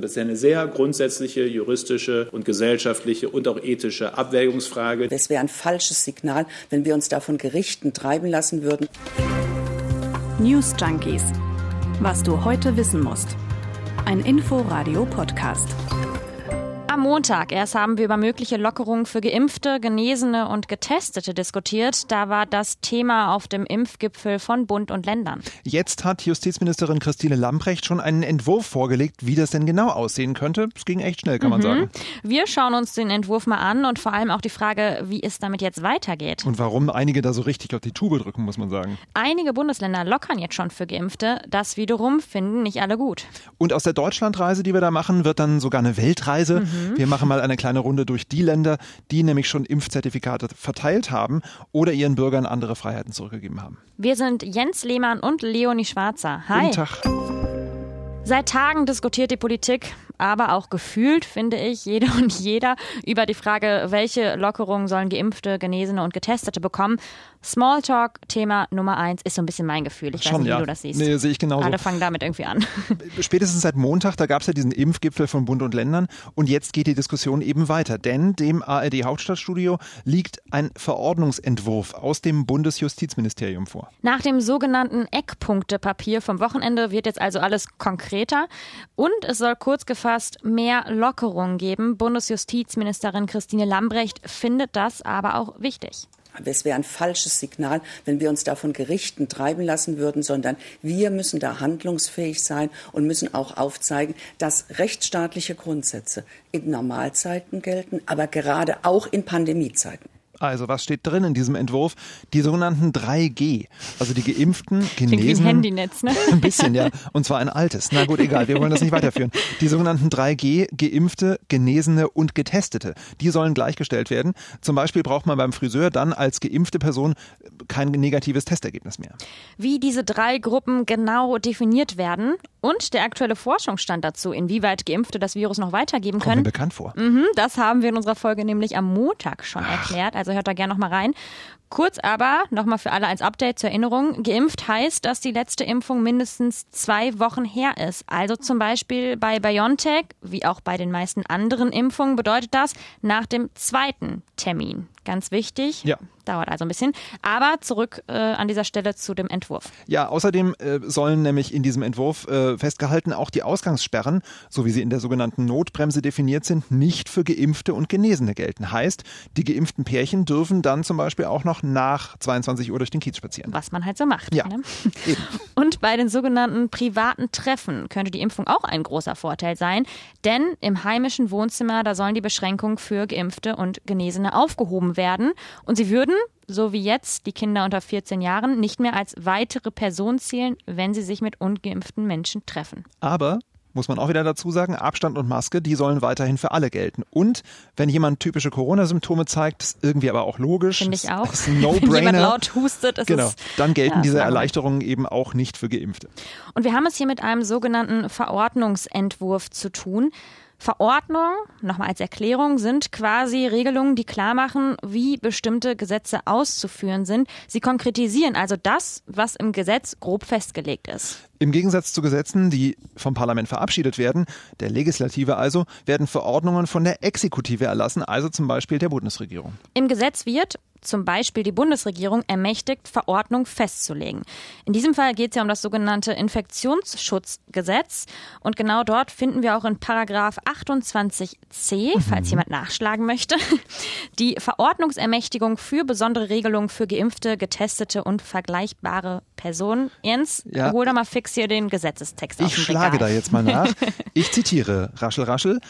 Das ist ja eine sehr grundsätzliche juristische und gesellschaftliche und auch ethische Abwägungsfrage. Es wäre ein falsches Signal, wenn wir uns davon Gerichten treiben lassen würden. News Junkies. Was du heute wissen musst. Ein Info-Radio-Podcast. Am Montag erst haben wir über mögliche Lockerungen für Geimpfte, Genesene und Getestete diskutiert. Da war das Thema auf dem Impfgipfel von Bund und Ländern. Jetzt hat Justizministerin Christine Lambrecht schon einen Entwurf vorgelegt, wie das denn genau aussehen könnte. Es ging echt schnell, kann man Mhm. sagen. Wir schauen uns den Entwurf mal an und vor allem auch die Frage, wie es damit jetzt weitergeht. Und warum einige da so richtig auf die Tube drücken, muss man sagen. Einige Bundesländer lockern jetzt schon für Geimpfte. Das wiederum finden nicht alle gut. Und aus der Deutschlandreise, die wir da machen, wird dann sogar eine Weltreise. Wir machen mal eine kleine Runde durch die Länder, die nämlich schon Impfzertifikate verteilt haben oder ihren Bürgern andere Freiheiten zurückgegeben haben. Wir sind Jens Lehmann und Leonie Schwarzer. Hi. Guten Tag. Seit Tagen diskutiert die Politik, aber auch gefühlt, finde ich, jede und jeder über die Frage, welche Lockerungen sollen Geimpfte, Genesene und Getestete bekommen. Smalltalk, Thema Nummer eins, ist so ein bisschen mein Gefühl. Ich weiß Schon, nicht, wie ja. du das siehst. Nee, sehe ich genauso. Alle fangen damit irgendwie an. Spätestens seit Montag, da gab es ja diesen Impfgipfel von Bund und Ländern und jetzt geht die Diskussion eben weiter, denn dem ARD Hauptstadtstudio liegt ein Verordnungsentwurf aus dem Bundesjustizministerium vor. Nach dem sogenannten Eckpunktepapier vom Wochenende wird jetzt also alles konkreter und es soll kurz gefasst mehr Lockerungen geben. Bundesjustizministerin Christine Lambrecht findet das aber auch wichtig. Es wäre ein falsches Signal, wenn wir uns davon Gerichten treiben lassen würden, sondern wir müssen da handlungsfähig sein und müssen auch aufzeigen, dass rechtsstaatliche Grundsätze in Normalzeiten gelten, aber gerade auch in Pandemiezeiten. Also, was steht drin in diesem Entwurf? Die sogenannten 3G. Also die Geimpften, wie ein Genesenen. Handynetz, ne? Ein bisschen, ja. Und zwar ein altes. Na gut, egal, wir wollen das nicht weiterführen. Die sogenannten 3G, Geimpfte, Genesene und Getestete, die sollen gleichgestellt werden. Zum Beispiel braucht man beim Friseur dann als geimpfte Person kein negatives Testergebnis mehr. Wie diese drei Gruppen genau definiert werden und der aktuelle Forschungsstand dazu, inwieweit Geimpfte das Virus noch weitergeben Kommt mir können. bekannt vor. Mhm, das haben wir in unserer Folge nämlich am Montag schon erklärt. Also hört da gerne nochmal rein. Kurz aber nochmal für alle als Update zur Erinnerung. Geimpft heißt, dass die letzte Impfung mindestens zwei Wochen her ist. Also zum Beispiel bei BioNTech, wie auch bei den meisten anderen Impfungen, bedeutet das nach dem zweiten Termin. Ganz wichtig. Ja. Dauert also ein bisschen. Aber zurück äh, an dieser Stelle zu dem Entwurf. Ja, außerdem äh, sollen nämlich in diesem Entwurf äh, festgehalten auch die Ausgangssperren, so wie sie in der sogenannten Notbremse definiert sind, nicht für Geimpfte und Genesene gelten. Heißt, die geimpften Pärchen dürfen dann zum Beispiel auch noch nach 22 Uhr durch den Kiez spazieren. Was man halt so macht. Ja, Ne? Und bei den sogenannten privaten Treffen könnte die Impfung auch ein großer Vorteil sein, denn im heimischen Wohnzimmer, da sollen die Beschränkungen für Geimpfte und Genesene aufgehoben werden und sie würden, so wie jetzt die Kinder unter 14 Jahren, nicht mehr als weitere Person zählen, wenn sie sich mit ungeimpften Menschen treffen. Aber muss man auch wieder dazu sagen, Abstand und Maske, die sollen weiterhin für alle gelten. Und wenn jemand typische Corona-Symptome zeigt, ist irgendwie aber auch logisch. Finde ich auch. Ist ein Wenn jemand laut hustet, ist Genau, es dann gelten Ja, diese Erleichterungen eben auch nicht für Geimpfte. Und wir haben es hier mit einem sogenannten Verordnungsentwurf zu tun. Verordnungen, nochmal als Erklärung, sind quasi Regelungen, die klar machen, wie bestimmte Gesetze auszuführen sind. Sie konkretisieren also das, was im Gesetz grob festgelegt ist. Im Gegensatz zu Gesetzen, die vom Parlament verabschiedet werden, der Legislative also, werden Verordnungen von der Exekutive erlassen, also zum Beispiel der Bundesregierung. Im Gesetz wird zum Beispiel die Bundesregierung ermächtigt, Verordnung festzulegen. In diesem Fall geht es ja um das sogenannte Infektionsschutzgesetz. Und genau dort finden wir auch in Paragraph 28c, falls jemand nachschlagen möchte, die Verordnungsermächtigung für besondere Regelungen für geimpfte, getestete und vergleichbare Personen. Jens, Ja. hol doch mal fix hier den Gesetzestext aus Ich schlage da Regal. jetzt mal nach. Ich zitiere Raschel Raschel.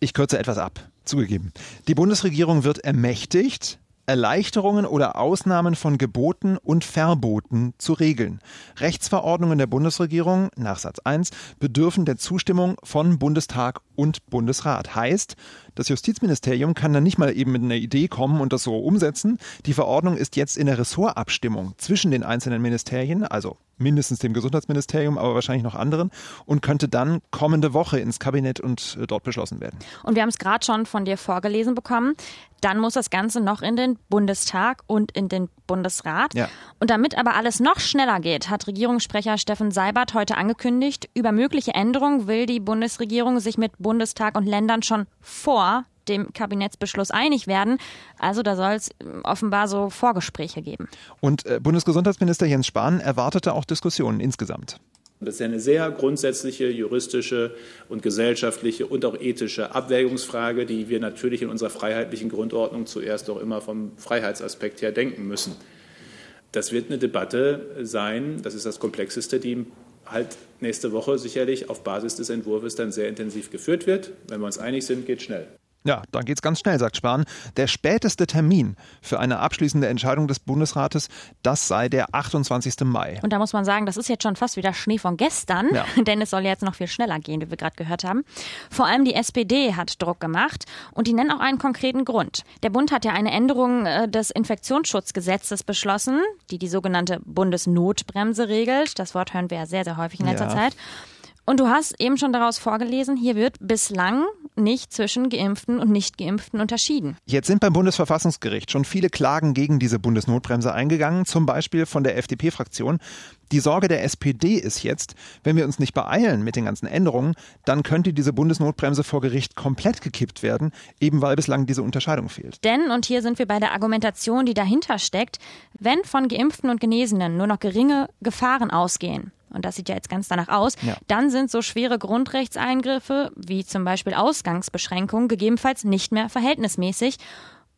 Ich kürze etwas ab. Zugegeben. Die Bundesregierung wird ermächtigt, Erleichterungen oder Ausnahmen von Geboten und Verboten zu regeln. Rechtsverordnungen der Bundesregierung, nach Satz 1, bedürfen der Zustimmung von Bundestag und Bundesrat. Heißt, das Justizministerium kann dann nicht mal eben mit einer Idee kommen und das so umsetzen. Die Verordnung ist jetzt in der Ressortabstimmung zwischen den einzelnen Ministerien, also mindestens dem Gesundheitsministerium, aber wahrscheinlich noch anderen, und könnte dann kommende Woche ins Kabinett und äh, dort beschlossen werden. Und wir haben es gerade schon von dir vorgelesen bekommen. Dann muss das Ganze noch in den Bundestag und in den Bundesrat. Ja. Und damit aber alles noch schneller geht, hat Regierungssprecher Steffen Seibert heute angekündigt, über mögliche Änderungen will die Bundesregierung sich mit Bundestag und Ländern schon vor dem Kabinettsbeschluss einig werden. Also da soll es ähm, offenbar so Vorgespräche geben. Und äh, Bundesgesundheitsminister Jens Spahn erwartete auch Diskussionen insgesamt. Das ist eine sehr grundsätzliche juristische und gesellschaftliche und auch ethische Abwägungsfrage, die wir natürlich in unserer freiheitlichen Grundordnung zuerst auch immer vom Freiheitsaspekt her denken müssen. Das wird eine Debatte sein, das ist das Komplexeste, die halt nächste Woche sicherlich auf Basis des Entwurfs dann sehr intensiv geführt wird. Wenn wir uns einig sind, geht schnell. Ja, dann geht's ganz schnell, sagt Spahn. Der späteste Termin für eine abschließende Entscheidung des Bundesrates, das sei der 28. Mai. Und da muss man sagen, das ist jetzt schon fast wieder Schnee von gestern, ja. denn es soll jetzt noch viel schneller gehen, wie wir gerade gehört haben. Vor allem die SPD hat Druck gemacht und die nennen auch einen konkreten Grund. Der Bund hat ja eine Änderung äh, des Infektionsschutzgesetzes beschlossen, die die sogenannte Bundesnotbremse regelt. Das Wort hören wir ja sehr, sehr häufig in letzter ja. Zeit. Und du hast eben schon daraus vorgelesen, hier wird bislang nicht zwischen Geimpften und Nicht-Geimpften unterschieden. Jetzt sind beim Bundesverfassungsgericht schon viele Klagen gegen diese Bundesnotbremse eingegangen, zum Beispiel von der FDP-Fraktion. Die Sorge der SPD ist jetzt, wenn wir uns nicht beeilen mit den ganzen Änderungen, dann könnte diese Bundesnotbremse vor Gericht komplett gekippt werden, eben weil bislang diese Unterscheidung fehlt. Denn, und hier sind wir bei der Argumentation, die dahinter steckt, wenn von Geimpften und Genesenen nur noch geringe Gefahren ausgehen, und das sieht ja jetzt ganz danach aus, ja. dann sind so schwere Grundrechtseingriffe wie zum Beispiel Ausgangsbeschränkungen gegebenenfalls nicht mehr verhältnismäßig.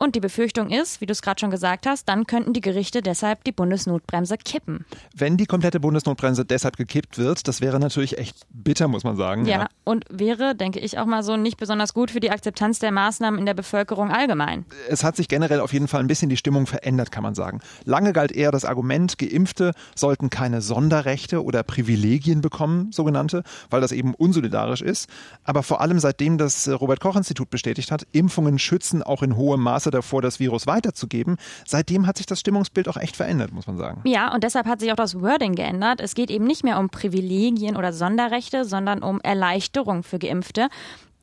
Und die Befürchtung ist, wie du es gerade schon gesagt hast, dann könnten die Gerichte deshalb die Bundesnotbremse kippen. Wenn die komplette Bundesnotbremse deshalb gekippt wird, das wäre natürlich echt bitter, muss man sagen. Ja, ja, und wäre, denke ich auch mal so, nicht besonders gut für die Akzeptanz der Maßnahmen in der Bevölkerung allgemein. Es hat sich generell auf jeden Fall ein bisschen die Stimmung verändert, kann man sagen. Lange galt eher das Argument, Geimpfte sollten keine Sonderrechte oder Privilegien bekommen, sogenannte, weil das eben unsolidarisch ist. Aber vor allem seitdem das Robert-Koch-Institut bestätigt hat, Impfungen schützen auch in hohem Maße davor, das Virus weiterzugeben. Seitdem hat sich das Stimmungsbild auch echt verändert, muss man sagen. Ja, und deshalb hat sich auch das Wording geändert. Es geht eben nicht mehr um Privilegien oder Sonderrechte, sondern um Erleichterung für Geimpfte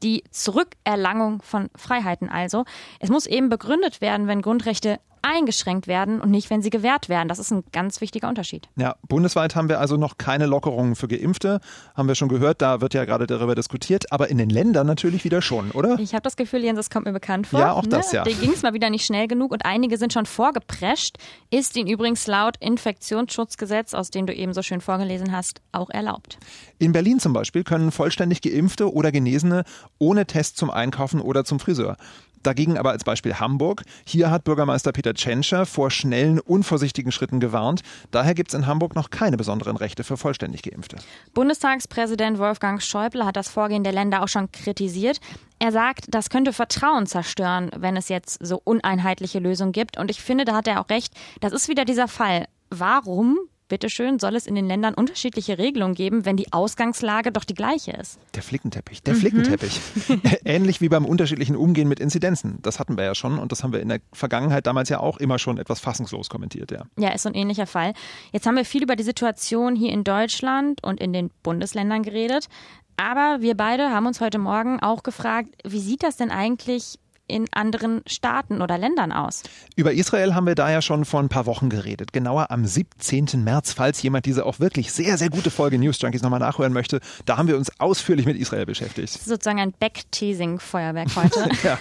die Zurückerlangung von Freiheiten also. Es muss eben begründet werden, wenn Grundrechte eingeschränkt werden und nicht, wenn sie gewährt werden. Das ist ein ganz wichtiger Unterschied. Ja, bundesweit haben wir also noch keine Lockerungen für Geimpfte. Haben wir schon gehört, da wird ja gerade darüber diskutiert. Aber in den Ländern natürlich wieder schon, oder? Ich habe das Gefühl, Jens, das kommt mir bekannt vor. Ja, auch das, ne? ja. Da ging es mal wieder nicht schnell genug und einige sind schon vorgeprescht. Ist ihnen übrigens laut Infektionsschutzgesetz, aus dem du eben so schön vorgelesen hast, auch erlaubt. In Berlin zum Beispiel können vollständig Geimpfte oder Genesene ohne Test zum Einkaufen oder zum Friseur. Dagegen aber als Beispiel Hamburg. Hier hat Bürgermeister Peter Tschentscher vor schnellen, unvorsichtigen Schritten gewarnt. Daher gibt es in Hamburg noch keine besonderen Rechte für vollständig Geimpfte. Bundestagspräsident Wolfgang Schäuble hat das Vorgehen der Länder auch schon kritisiert. Er sagt, das könnte Vertrauen zerstören, wenn es jetzt so uneinheitliche Lösungen gibt. Und ich finde, da hat er auch recht. Das ist wieder dieser Fall. Warum bitteschön, soll es in den Ländern unterschiedliche Regelungen geben, wenn die Ausgangslage doch die gleiche ist? Der Flickenteppich, der mhm. Flickenteppich. Ähnlich wie beim unterschiedlichen Umgehen mit Inzidenzen. Das hatten wir ja schon und das haben wir in der Vergangenheit damals ja auch immer schon etwas fassungslos kommentiert, ja. Ja, ist so ein ähnlicher Fall. Jetzt haben wir viel über die Situation hier in Deutschland und in den Bundesländern geredet. Aber wir beide haben uns heute Morgen auch gefragt, wie sieht das denn eigentlich in anderen Staaten oder Ländern aus? Über Israel haben wir da ja schon vor ein paar Wochen geredet. Genauer am 17. März, falls jemand diese auch wirklich sehr, sehr gute Folge News Junkies nochmal nachhören möchte. Da haben wir uns ausführlich mit Israel beschäftigt. Sozusagen ein Backteasing-Feuerwerk heute. ja.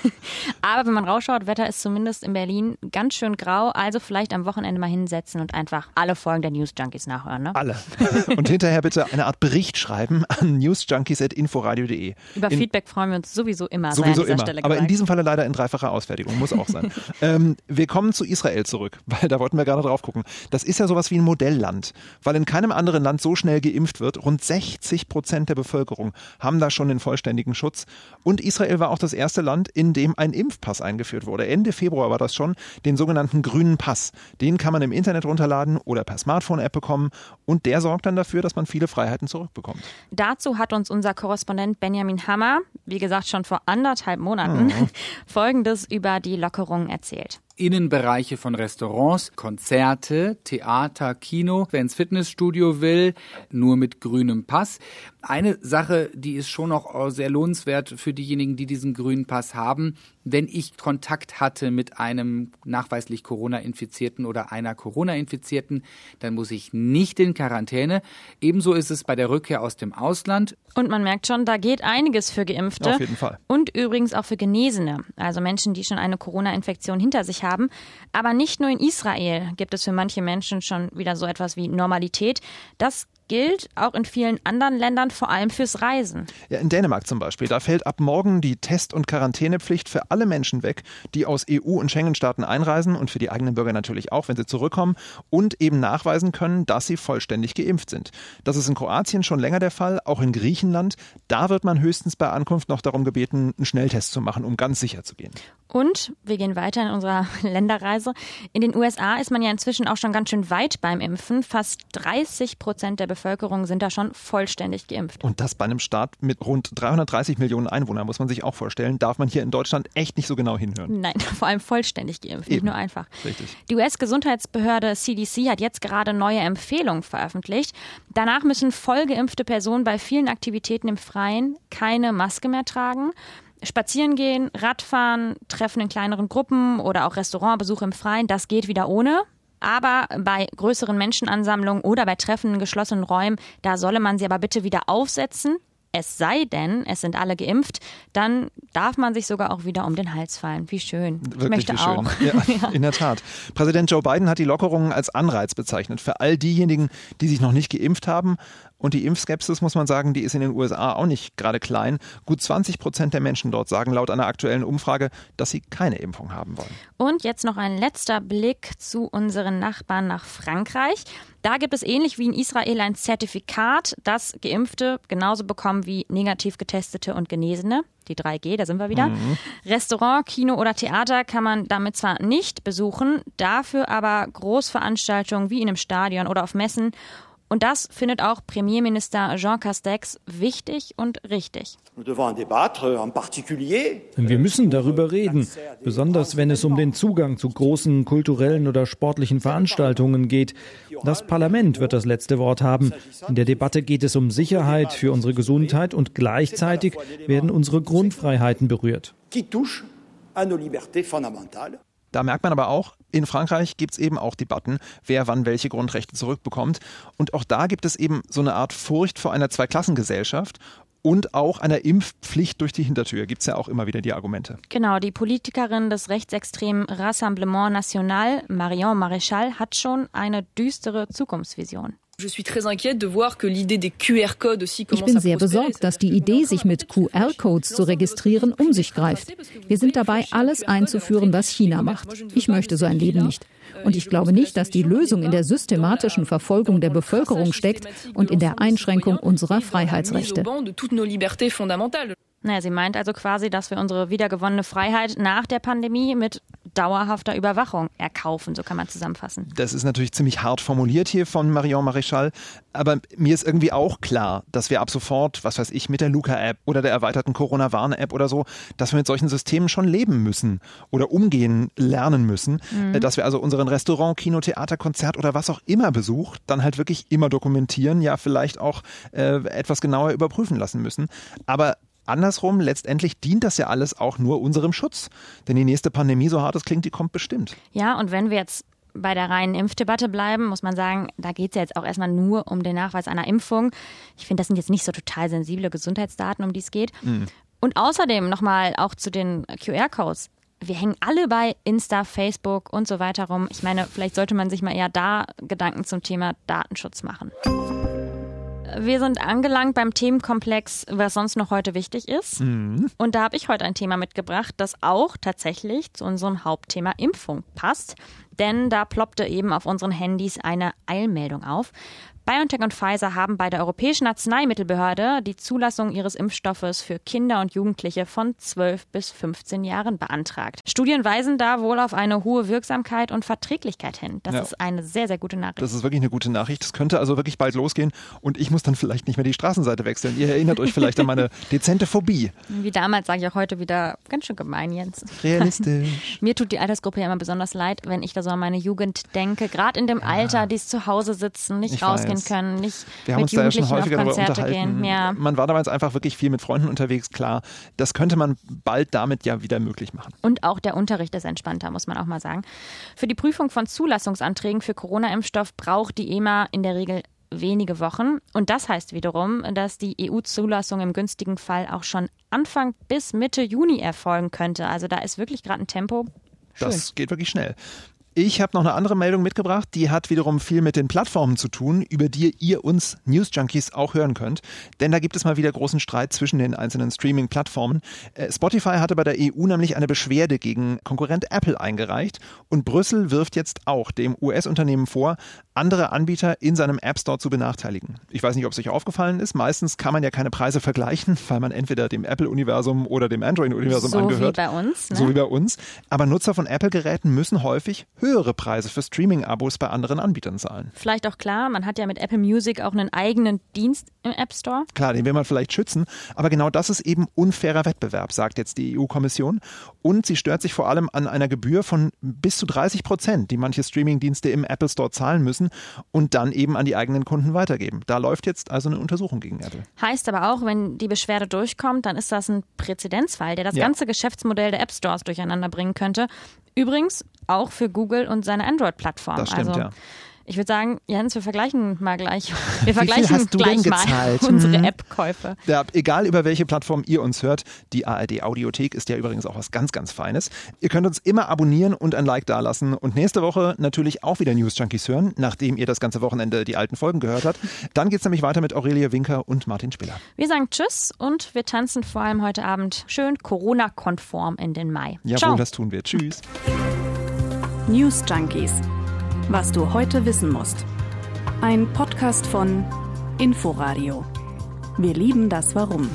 Aber wenn man rausschaut, Wetter ist zumindest in Berlin ganz schön grau. Also vielleicht am Wochenende mal hinsetzen und einfach alle Folgen der News Junkies nachhören. Ne? Alle. Und hinterher bitte eine Art Bericht schreiben an newsjunkies.inforadio.de. Über in Feedback freuen wir uns sowieso immer. Sowieso immer. Stelle Aber in diesem Falle leider leider in dreifacher Ausfertigung, muss auch sein. ähm, wir kommen zu Israel zurück, weil da wollten wir gerade drauf gucken. Das ist ja sowas wie ein Modellland, weil in keinem anderen Land so schnell geimpft wird. Rund 60 Prozent der Bevölkerung haben da schon den vollständigen Schutz. Und Israel war auch das erste Land, in dem ein Impfpass eingeführt wurde. Ende Februar war das schon, den sogenannten grünen Pass. Den kann man im Internet runterladen oder per Smartphone-App bekommen und der sorgt dann dafür, dass man viele Freiheiten zurückbekommt. Dazu hat uns unser Korrespondent Benjamin Hammer, wie gesagt schon vor anderthalb Monaten, mhm. Folgendes über die Lockerungen erzählt. Innenbereiche von Restaurants, Konzerte, Theater, Kino, wer ins Fitnessstudio will, nur mit grünem Pass. Eine Sache, die ist schon noch sehr lohnenswert für diejenigen, die diesen grünen Pass haben. Wenn ich Kontakt hatte mit einem nachweislich Corona-Infizierten oder einer Corona-Infizierten, dann muss ich nicht in Quarantäne. Ebenso ist es bei der Rückkehr aus dem Ausland. Und man merkt schon, da geht einiges für Geimpfte. Auf jeden Fall. Und übrigens auch für Genesene, also Menschen, die schon eine Corona-Infektion hinter sich haben. Aber nicht nur in Israel gibt es für manche Menschen schon wieder so etwas wie Normalität. Das gilt auch in vielen anderen Ländern, vor allem fürs Reisen. Ja, in Dänemark zum Beispiel. Da fällt ab morgen die Test- und Quarantänepflicht für alle Menschen weg, die aus EU- und Schengen-Staaten einreisen und für die eigenen Bürger natürlich auch, wenn sie zurückkommen und eben nachweisen können, dass sie vollständig geimpft sind. Das ist in Kroatien schon länger der Fall, auch in Griechenland. Da wird man höchstens bei Ankunft noch darum gebeten, einen Schnelltest zu machen, um ganz sicher zu gehen. Und wir gehen weiter in unserer Länderreise. In den USA ist man ja inzwischen auch schon ganz schön weit beim Impfen. Fast 30 Prozent der Bevölkerung sind da schon vollständig geimpft. Und das bei einem Staat mit rund 330 Millionen Einwohnern, muss man sich auch vorstellen, darf man hier in Deutschland echt nicht so genau hinhören. Nein, vor allem vollständig geimpft, Eben. nicht nur einfach. Richtig. Die US-Gesundheitsbehörde CDC hat jetzt gerade neue Empfehlungen veröffentlicht. Danach müssen vollgeimpfte Personen bei vielen Aktivitäten im Freien keine Maske mehr tragen. Spazieren gehen, Radfahren, Treffen in kleineren Gruppen oder auch Restaurantbesuche im Freien, das geht wieder ohne. Aber bei größeren Menschenansammlungen oder bei Treffen in geschlossenen Räumen, da solle man sie aber bitte wieder aufsetzen. Es sei denn, es sind alle geimpft, dann darf man sich sogar auch wieder um den Hals fallen. Wie schön. Wirklich ich möchte auch. Ja, ja. In der Tat. Präsident Joe Biden hat die Lockerungen als Anreiz bezeichnet für all diejenigen, die sich noch nicht geimpft haben und die Impfskepsis, muss man sagen, die ist in den USA auch nicht gerade klein. Gut 20 Prozent der Menschen dort sagen laut einer aktuellen Umfrage, dass sie keine Impfung haben wollen. Und jetzt noch ein letzter Blick zu unseren Nachbarn nach Frankreich. Da gibt es ähnlich wie in Israel ein Zertifikat, das Geimpfte genauso bekommen wie negativ getestete und Genesene. Die 3G, da sind wir wieder. Mhm. Restaurant, Kino oder Theater kann man damit zwar nicht besuchen, dafür aber Großveranstaltungen wie in einem Stadion oder auf Messen und das findet auch Premierminister Jean Castex wichtig und richtig. Wir müssen darüber reden, besonders wenn es um den Zugang zu großen kulturellen oder sportlichen Veranstaltungen geht. Das Parlament wird das letzte Wort haben. In der Debatte geht es um Sicherheit für unsere Gesundheit und gleichzeitig werden unsere Grundfreiheiten berührt. Da merkt man aber auch, in Frankreich gibt es eben auch Debatten, wer wann welche Grundrechte zurückbekommt. Und auch da gibt es eben so eine Art Furcht vor einer Zweiklassengesellschaft und auch einer Impfpflicht durch die Hintertür. Gibt es ja auch immer wieder die Argumente. Genau, die Politikerin des rechtsextremen Rassemblement National, Marion Maréchal, hat schon eine düstere Zukunftsvision. Ich bin sehr besorgt, dass die Idee, sich mit QR-Codes zu registrieren, um sich greift. Wir sind dabei, alles einzuführen, was China macht. Ich möchte so ein Leben nicht. Und ich glaube nicht, dass die Lösung in der systematischen Verfolgung der Bevölkerung steckt und in der Einschränkung unserer Freiheitsrechte. Naja, sie meint also quasi, dass wir unsere wiedergewonnene Freiheit nach der Pandemie mit dauerhafter Überwachung erkaufen, so kann man zusammenfassen. Das ist natürlich ziemlich hart formuliert hier von Marion Maréchal, aber mir ist irgendwie auch klar, dass wir ab sofort, was weiß ich, mit der Luca-App oder der erweiterten Corona-Warn-App oder so, dass wir mit solchen Systemen schon leben müssen oder umgehen lernen müssen, mhm. dass wir also unseren Restaurant, Kino, Theater, Konzert oder was auch immer besucht, dann halt wirklich immer dokumentieren, ja vielleicht auch äh, etwas genauer überprüfen lassen müssen. Aber Andersrum, letztendlich dient das ja alles auch nur unserem Schutz. Denn die nächste Pandemie, so hart es klingt, die kommt bestimmt. Ja, und wenn wir jetzt bei der reinen Impfdebatte bleiben, muss man sagen, da geht es ja jetzt auch erstmal nur um den Nachweis einer Impfung. Ich finde, das sind jetzt nicht so total sensible Gesundheitsdaten, um die es geht. Mhm. Und außerdem nochmal auch zu den QR-Codes. Wir hängen alle bei Insta, Facebook und so weiter rum. Ich meine, vielleicht sollte man sich mal eher da Gedanken zum Thema Datenschutz machen. Wir sind angelangt beim Themenkomplex, was sonst noch heute wichtig ist. Mhm. Und da habe ich heute ein Thema mitgebracht, das auch tatsächlich zu unserem Hauptthema Impfung passt. Denn da ploppte eben auf unseren Handys eine Eilmeldung auf. BioNTech und Pfizer haben bei der Europäischen Arzneimittelbehörde die Zulassung ihres Impfstoffes für Kinder und Jugendliche von 12 bis 15 Jahren beantragt. Studien weisen da wohl auf eine hohe Wirksamkeit und Verträglichkeit hin. Das ja. ist eine sehr, sehr gute Nachricht. Das ist wirklich eine gute Nachricht. Das könnte also wirklich bald losgehen und ich muss dann vielleicht nicht mehr die Straßenseite wechseln. Ihr erinnert euch vielleicht an meine dezente Phobie. Wie damals sage ich auch heute wieder ganz schön gemein, Jens. Realistisch. Mir tut die Altersgruppe ja immer besonders leid, wenn ich da so an meine Jugend denke. Gerade in dem ja. Alter, die es zu Hause sitzen, nicht ich rausgehen weiß. können, nicht Wir haben uns da ja schon häufiger darüber unterhalten. Ja. Man war damals einfach wirklich viel mit Freunden unterwegs, klar. Das könnte man bald damit ja wieder möglich machen. Und auch der Unterricht ist entspannter, muss man auch mal sagen. Für die Prüfung von Zulassungsanträgen für Corona-Impfstoff braucht die EMA in der Regel wenige Wochen. Und das heißt wiederum, dass die EU-Zulassung im günstigen Fall auch schon Anfang bis Mitte Juni erfolgen könnte. Also da ist wirklich gerade ein Tempo. Schön. Das geht wirklich schnell. Ich habe noch eine andere Meldung mitgebracht, die hat wiederum viel mit den Plattformen zu tun, über die ihr uns News Junkies auch hören könnt. Denn da gibt es mal wieder großen Streit zwischen den einzelnen Streaming-Plattformen. Äh, Spotify hatte bei der EU nämlich eine Beschwerde gegen Konkurrent Apple eingereicht und Brüssel wirft jetzt auch dem US-Unternehmen vor, andere Anbieter in seinem App Store zu benachteiligen. Ich weiß nicht, ob es euch aufgefallen ist. Meistens kann man ja keine Preise vergleichen, weil man entweder dem Apple-Universum oder dem Android-Universum so angehört. So wie bei uns. Ne? So wie bei uns. Aber Nutzer von Apple-Geräten müssen häufig höhere Preise für Streaming-Abos bei anderen Anbietern zahlen. Vielleicht auch klar, man hat ja mit Apple Music auch einen eigenen Dienst im App Store. Klar, den will man vielleicht schützen. Aber genau das ist eben unfairer Wettbewerb, sagt jetzt die EU-Kommission. Und sie stört sich vor allem an einer Gebühr von bis zu 30 Prozent, die manche Streaming-Dienste im Apple Store zahlen müssen und dann eben an die eigenen Kunden weitergeben. Da läuft jetzt also eine Untersuchung gegen Apple. Heißt aber auch, wenn die Beschwerde durchkommt, dann ist das ein Präzedenzfall, der das ja. ganze Geschäftsmodell der App Stores durcheinander bringen könnte. Übrigens auch für Google und seine Android-Plattform. Das stimmt, also, ja. Ich würde sagen, Jens, wir vergleichen mal gleich. Wir vergleichen Wie viel hast du gleich denn gezahlt? mal unsere mhm. App-Käufe. Ja, egal über welche Plattform ihr uns hört, die ARD Audiothek ist ja übrigens auch was ganz, ganz Feines. Ihr könnt uns immer abonnieren und ein Like dalassen und nächste Woche natürlich auch wieder News Junkies hören, nachdem ihr das ganze Wochenende die alten Folgen gehört habt. Dann geht es nämlich weiter mit Aurelia Winker und Martin Spiller. Wir sagen Tschüss und wir tanzen vor allem heute Abend schön Corona-konform in den Mai. Jawohl, Ciao. das tun wir. Tschüss. News Junkies. Was du heute wissen musst. Ein Podcast von Inforadio. Wir lieben das Warum.